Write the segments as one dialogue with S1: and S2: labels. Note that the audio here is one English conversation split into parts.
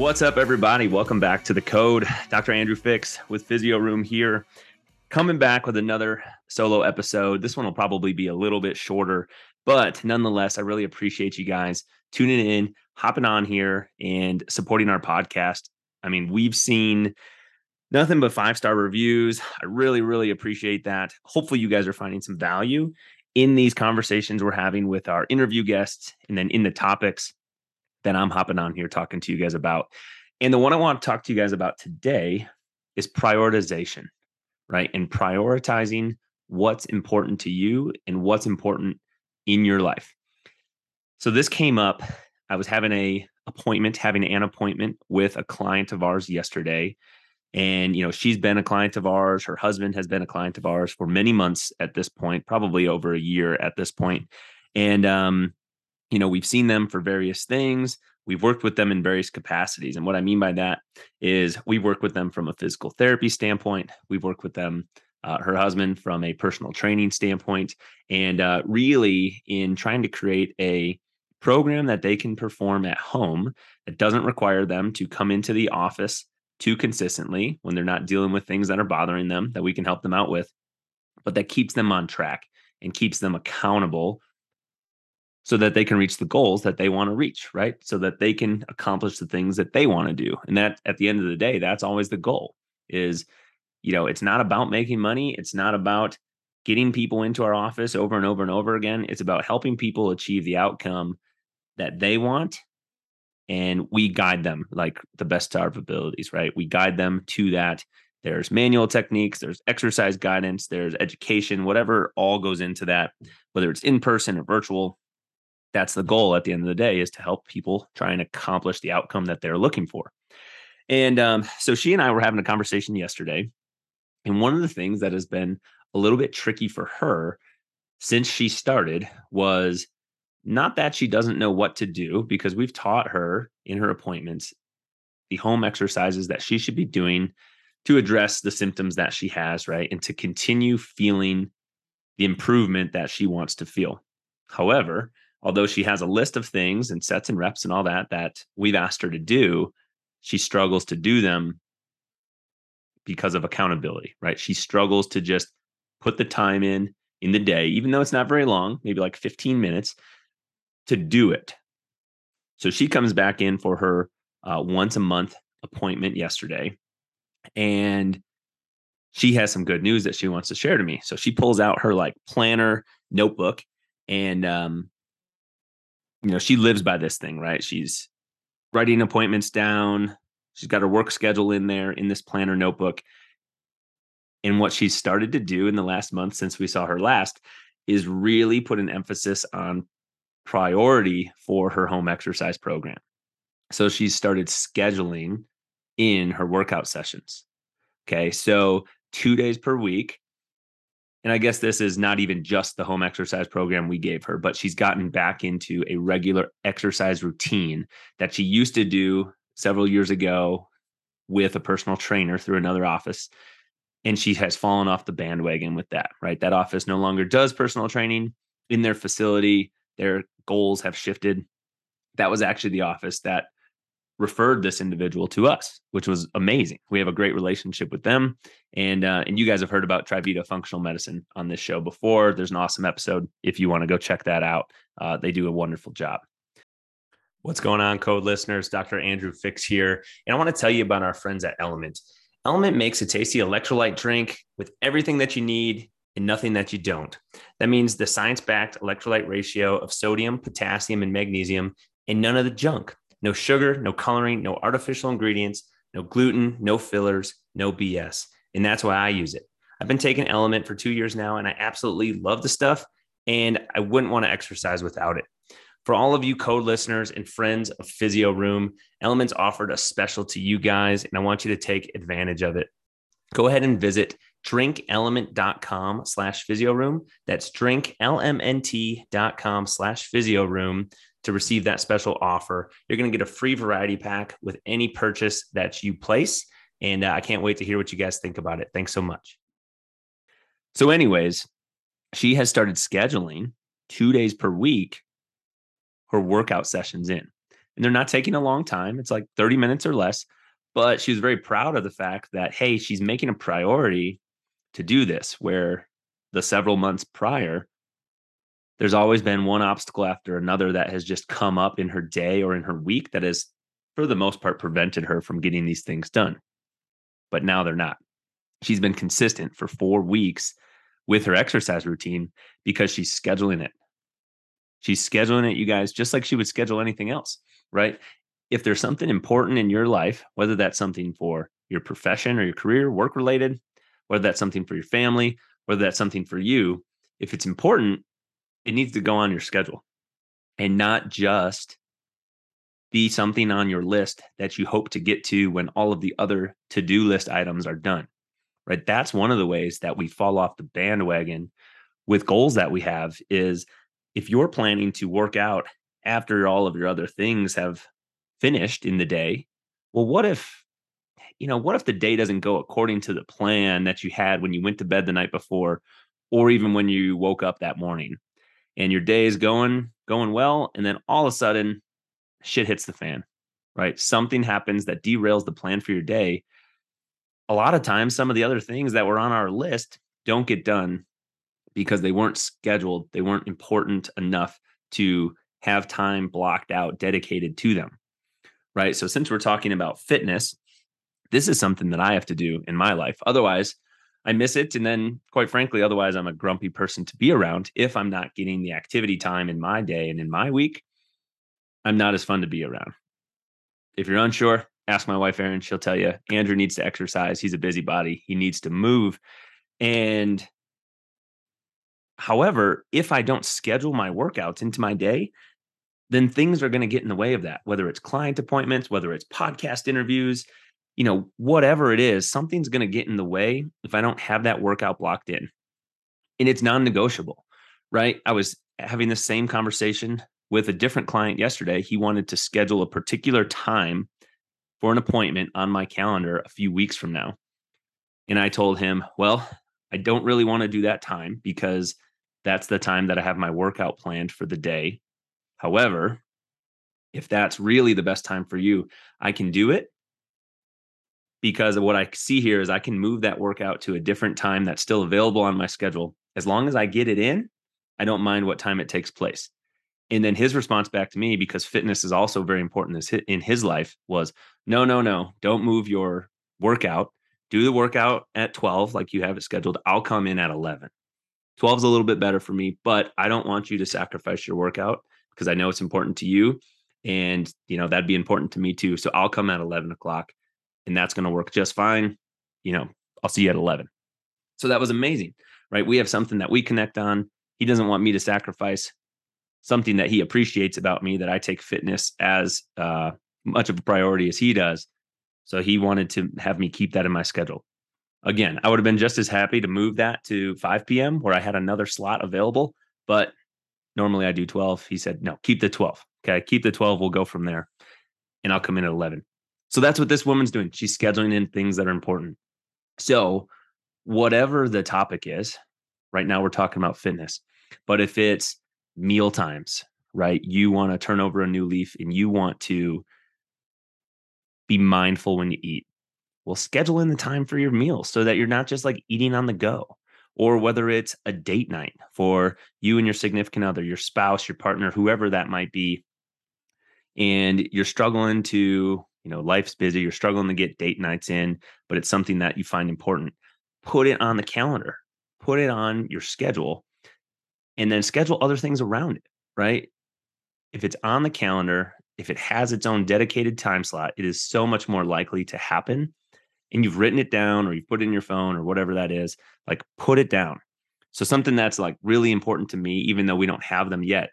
S1: What's up, everybody? Welcome back to the Code. Dr. Andrew Fix with Physio Room here, coming back with another solo episode. This one will probably be a little bit shorter, but nonetheless, I really appreciate you guys tuning in, hopping on here, and supporting our podcast. I mean, we've seen nothing but five star reviews. I really, really appreciate that. Hopefully, you guys are finding some value in these conversations we're having with our interview guests and then in the topics that I'm hopping on here talking to you guys about. And the one I want to talk to you guys about today is prioritization, right? And prioritizing what's important to you and what's important in your life. So this came up. I was having a appointment, having an appointment with a client of ours yesterday. And you know, she's been a client of ours. Her husband has been a client of ours for many months at this point, probably over a year at this point. And um, you know, we've seen them for various things. We've worked with them in various capacities. And what I mean by that is we work with them from a physical therapy standpoint. We've worked with them, uh, her husband, from a personal training standpoint, and uh, really in trying to create a program that they can perform at home that doesn't require them to come into the office too consistently when they're not dealing with things that are bothering them that we can help them out with, but that keeps them on track and keeps them accountable so that they can reach the goals that they want to reach, right? So that they can accomplish the things that they want to do. And that at the end of the day, that's always the goal is, you know, it's not about making money. It's not about getting people into our office over and over and over again. It's about helping people achieve the outcome that they want. And we guide them like the best of our abilities, right? We guide them to that. There's manual techniques, there's exercise guidance, there's education, whatever all goes into that, whether it's in person or virtual that's the goal at the end of the day is to help people try and accomplish the outcome that they're looking for. And um, so she and I were having a conversation yesterday. And one of the things that has been a little bit tricky for her since she started was not that she doesn't know what to do, because we've taught her in her appointments the home exercises that she should be doing to address the symptoms that she has, right? And to continue feeling the improvement that she wants to feel. However, although she has a list of things and sets and reps and all that that we've asked her to do, she struggles to do them because of accountability, right? She struggles to just put the time in in the day, even though it's not very long, maybe like 15 minutes to do it. So she comes back in for her uh, once a month appointment yesterday. And she has some good news that she wants to share to me. So she pulls out her like planner notebook and um, you know, she lives by this thing, right? She's writing appointments down. She's got her work schedule in there in this planner notebook. And what she's started to do in the last month since we saw her last is really put an emphasis on priority for her home exercise program. So she's started scheduling in her workout sessions. Okay. So two days per week, and I guess this is not even just the home exercise program we gave her, but she's gotten back into a regular exercise routine that she used to do several years ago with a personal trainer through another office. And she has fallen off the bandwagon with that, right? That office no longer does personal training in their facility. Their goals have shifted. That was actually the office that referred this individual to us, which was amazing. We have a great relationship with them, and uh, and you guys have heard about Trivita Functional Medicine on this show before. There's an awesome episode if you want to go check that out. Uh, they do a wonderful job. What's going on, code listeners? Dr. Andrew Fix here, and I want to tell you about our friends at Element. Element makes a tasty electrolyte drink with everything that you need and nothing that you don't. That means the science backed electrolyte ratio of sodium, potassium, and magnesium, and none of the junk. No sugar, no coloring, no artificial ingredients, no gluten, no fillers, no BS. And that's why I use it. I've been taking Element for two years now, and I absolutely love the stuff. And I wouldn't want to exercise without it. For all of you code listeners and friends of Physio Room, Elements offered a special to you guys, and I want you to take advantage of it. Go ahead and visit drinkelement.com slash physio room. That's drinklmnt.com slash physio room to receive that special offer. You're going to get a free variety pack with any purchase that you place. And uh, I can't wait to hear what you guys think about it. Thanks so much. So, anyways, she has started scheduling two days per week her workout sessions in. And they're not taking a long time, it's like 30 minutes or less. But she was very proud of the fact that, hey, she's making a priority to do this, where the several months prior, there's always been one obstacle after another that has just come up in her day or in her week that has, for the most part, prevented her from getting these things done. But now they're not. She's been consistent for four weeks with her exercise routine because she's scheduling it. She's scheduling it, you guys, just like she would schedule anything else, right? If there's something important in your life, whether that's something for your profession or your career, work related, whether that's something for your family, whether that's something for you, if it's important, it needs to go on your schedule and not just be something on your list that you hope to get to when all of the other to do list items are done right? That's one of the ways that we fall off the bandwagon with goals that we have is if you're planning to work out after all of your other things have finished in the day well what if you know what if the day doesn't go according to the plan that you had when you went to bed the night before or even when you woke up that morning? And your day is going going well and then all of a sudden shit hits the fan right? Something happens that derails the plan for your day. A lot of times some of the other things that were on our list don't get done because they weren't scheduled they weren't important enough to have time blocked out dedicated to them right? So since we're talking about fitness this is something that i have to do in my life otherwise i miss it and then quite frankly otherwise i'm a grumpy person to be around if i'm not getting the activity time in my day and in my week i'm not as fun to be around if you're unsure ask my wife Erin, she'll tell you Andrew needs to exercise. He's a busybody. He needs to move. And however, if I don't schedule my workouts into my day, then things are going to get in the way of that, whether it's client appointments, whether it's podcast interviews, you know, whatever it is, something's going to get in the way if I don't have that workout blocked in. And it's non negotiable, right? I was having the same conversation with a different client yesterday. He wanted to schedule a particular time for an appointment on my calendar a few weeks from now. And I told him, well, I don't really want to do that time because that's the time that I have my workout planned for the day. However, if that's really the best time for you, I can do it because of what I see here is I can move that workout to a different time that's still available on my schedule. As long as I get it in, I don't mind what time it takes place. And then his response back to me, because fitness is also very important in his life, was no, no, no, don't move your workout. Do the workout at 12, like you have it scheduled. I'll come in at 11. 12 is a little bit better for me, but I don't want you to sacrifice your workout because I know it's important to you. And, you know, that'd be important to me too. So I'll come at 11 o'clock and that's going to work just fine. You know, I'll see you at 11. So that was amazing, right? We have something that we connect on. He doesn't want me to sacrifice something that he appreciates about me that I take fitness as uh, much of a priority as he does. So he wanted to have me keep that in my schedule. Again, I would have been just as happy to move that to 5 p.m. where I had another slot available, but normally I do 12. He said, no, keep the 12. Okay, keep the 12. We'll go from there. And I'll come in at 11. So that's what this woman's doing. She's scheduling in things that are important. So, whatever the topic is, right now we're talking about fitness. But if it's meal times, right? You want to turn over a new leaf and you want to be mindful when you eat. Well, schedule in the time for your meal so that you're not just like eating on the go. Or whether it's a date night for you and your significant other, your spouse, your partner, whoever that might be, and you're struggling to, you know, life's busy, you're struggling to get date nights in, but it's something that you find important. Put it on the calendar, put it on your schedule and then schedule other things around it, right? If it's on the calendar, if it has its own dedicated time slot, it is so much more likely to happen. And you've written it down or you've put it in your phone or whatever that is, like put it down. So, something that's like really important to me, even though we don't have them yet,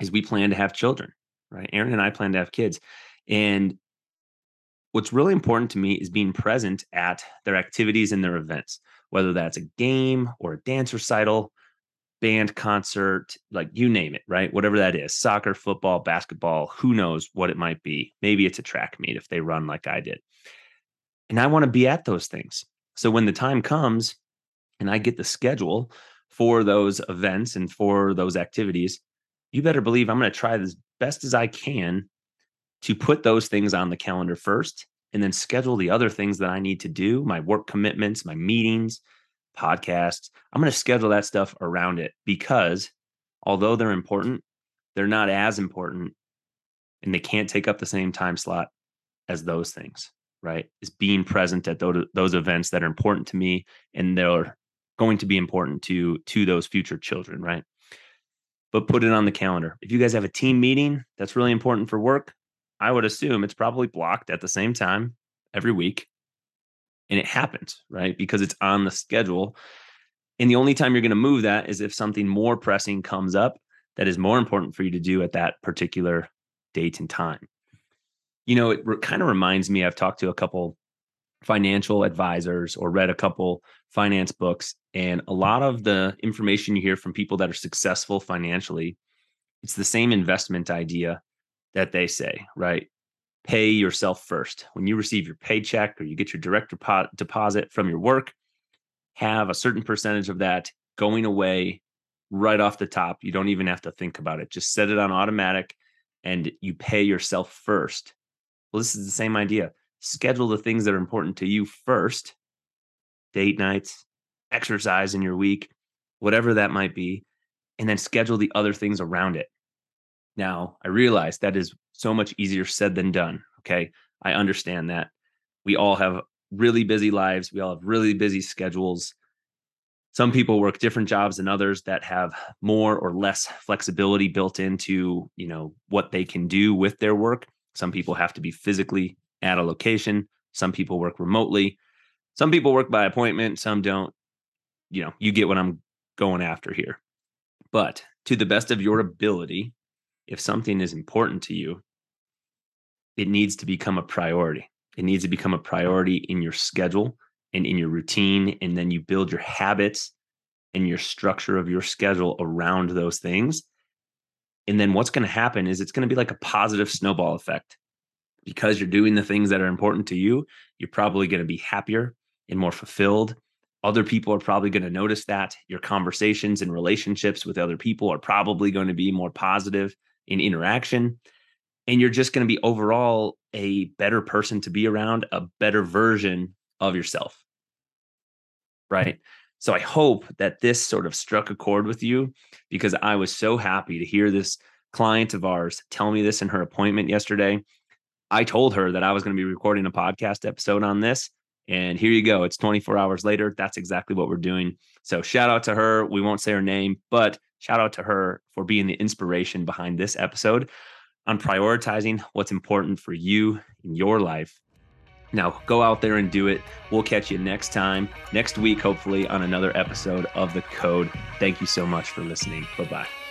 S1: is we plan to have children, right? Erin and I plan to have kids. And what's really important to me is being present at their activities and their events, whether that's a game or a dance recital, band concert, like you name it, right? Whatever that is soccer, football, basketball, who knows what it might be. Maybe it's a track meet if they run like I did. And I want to be at those things. So when the time comes and I get the schedule for those events and for those activities, you better believe I'm going to try as best as I can to put those things on the calendar first and then schedule the other things that I need to do, my work commitments, my meetings, podcasts. I'm going to schedule that stuff around it because although they're important, they're not as important and they can't take up the same time slot as those things, right? Is being present at those, those events that are important to me and they're going to be important to to those future children, right? But put it on the calendar. If you guys have a team meeting that's really important for work, I would assume it's probably blocked at the same time every week. And it happens, right? Because it's on the schedule. And the only time you're going to move that is if something more pressing comes up that is more important for you to do at that particular date and time. You know, it re- kind of reminds me, I've talked to a couple financial advisors or read a couple finance books, and a lot of the information you hear from people that are successful financially, it's the same investment idea that they say, right? Pay yourself first. When you receive your paycheck or you get your direct deposit from your work, have a certain percentage of that going away right off the top. You don't even have to think about it. Just set it on automatic and you pay yourself first. Well, this is the same idea. Schedule the things that are important to you first date nights, exercise in your week, whatever that might be, and then schedule the other things around it. Now, I realize that is so much easier said than done. Okay. I understand that. We all have really busy lives, we all have really busy schedules. Some people work different jobs than others that have more or less flexibility built into, you know, what they can do with their work. Some people have to be physically at a location. Some people work remotely. Some people work by appointment, some don't. You know, you get what I'm going after here. But to the best of your ability, if something is important to you, it needs to become a priority. It needs to become a priority in your schedule and in your routine. And then you build your habits and your structure of your schedule around those things. And then what's going to happen is it's going to be like a positive snowball effect. Because you're doing the things that are important to you, you're probably going to be happier and more fulfilled. Other people are probably going to notice that. Your conversations and relationships with other people are probably going to be more positive in interaction. And you're just going to be overall a better person to be around, a better version of yourself. Right. So I hope that this sort of struck a chord with you because I was so happy to hear this client of ours tell me this in her appointment yesterday. I told her that I was going to be recording a podcast episode on this. And here you go. It's 24 hours later. That's exactly what we're doing. So shout out to her. We won't say her name, but shout out to her for being the inspiration behind this episode on prioritizing what's important for you in your life. Now, go out there and do it. We'll catch you next time, next week, hopefully, on another episode of The Code. Thank you so much for listening. Bye bye.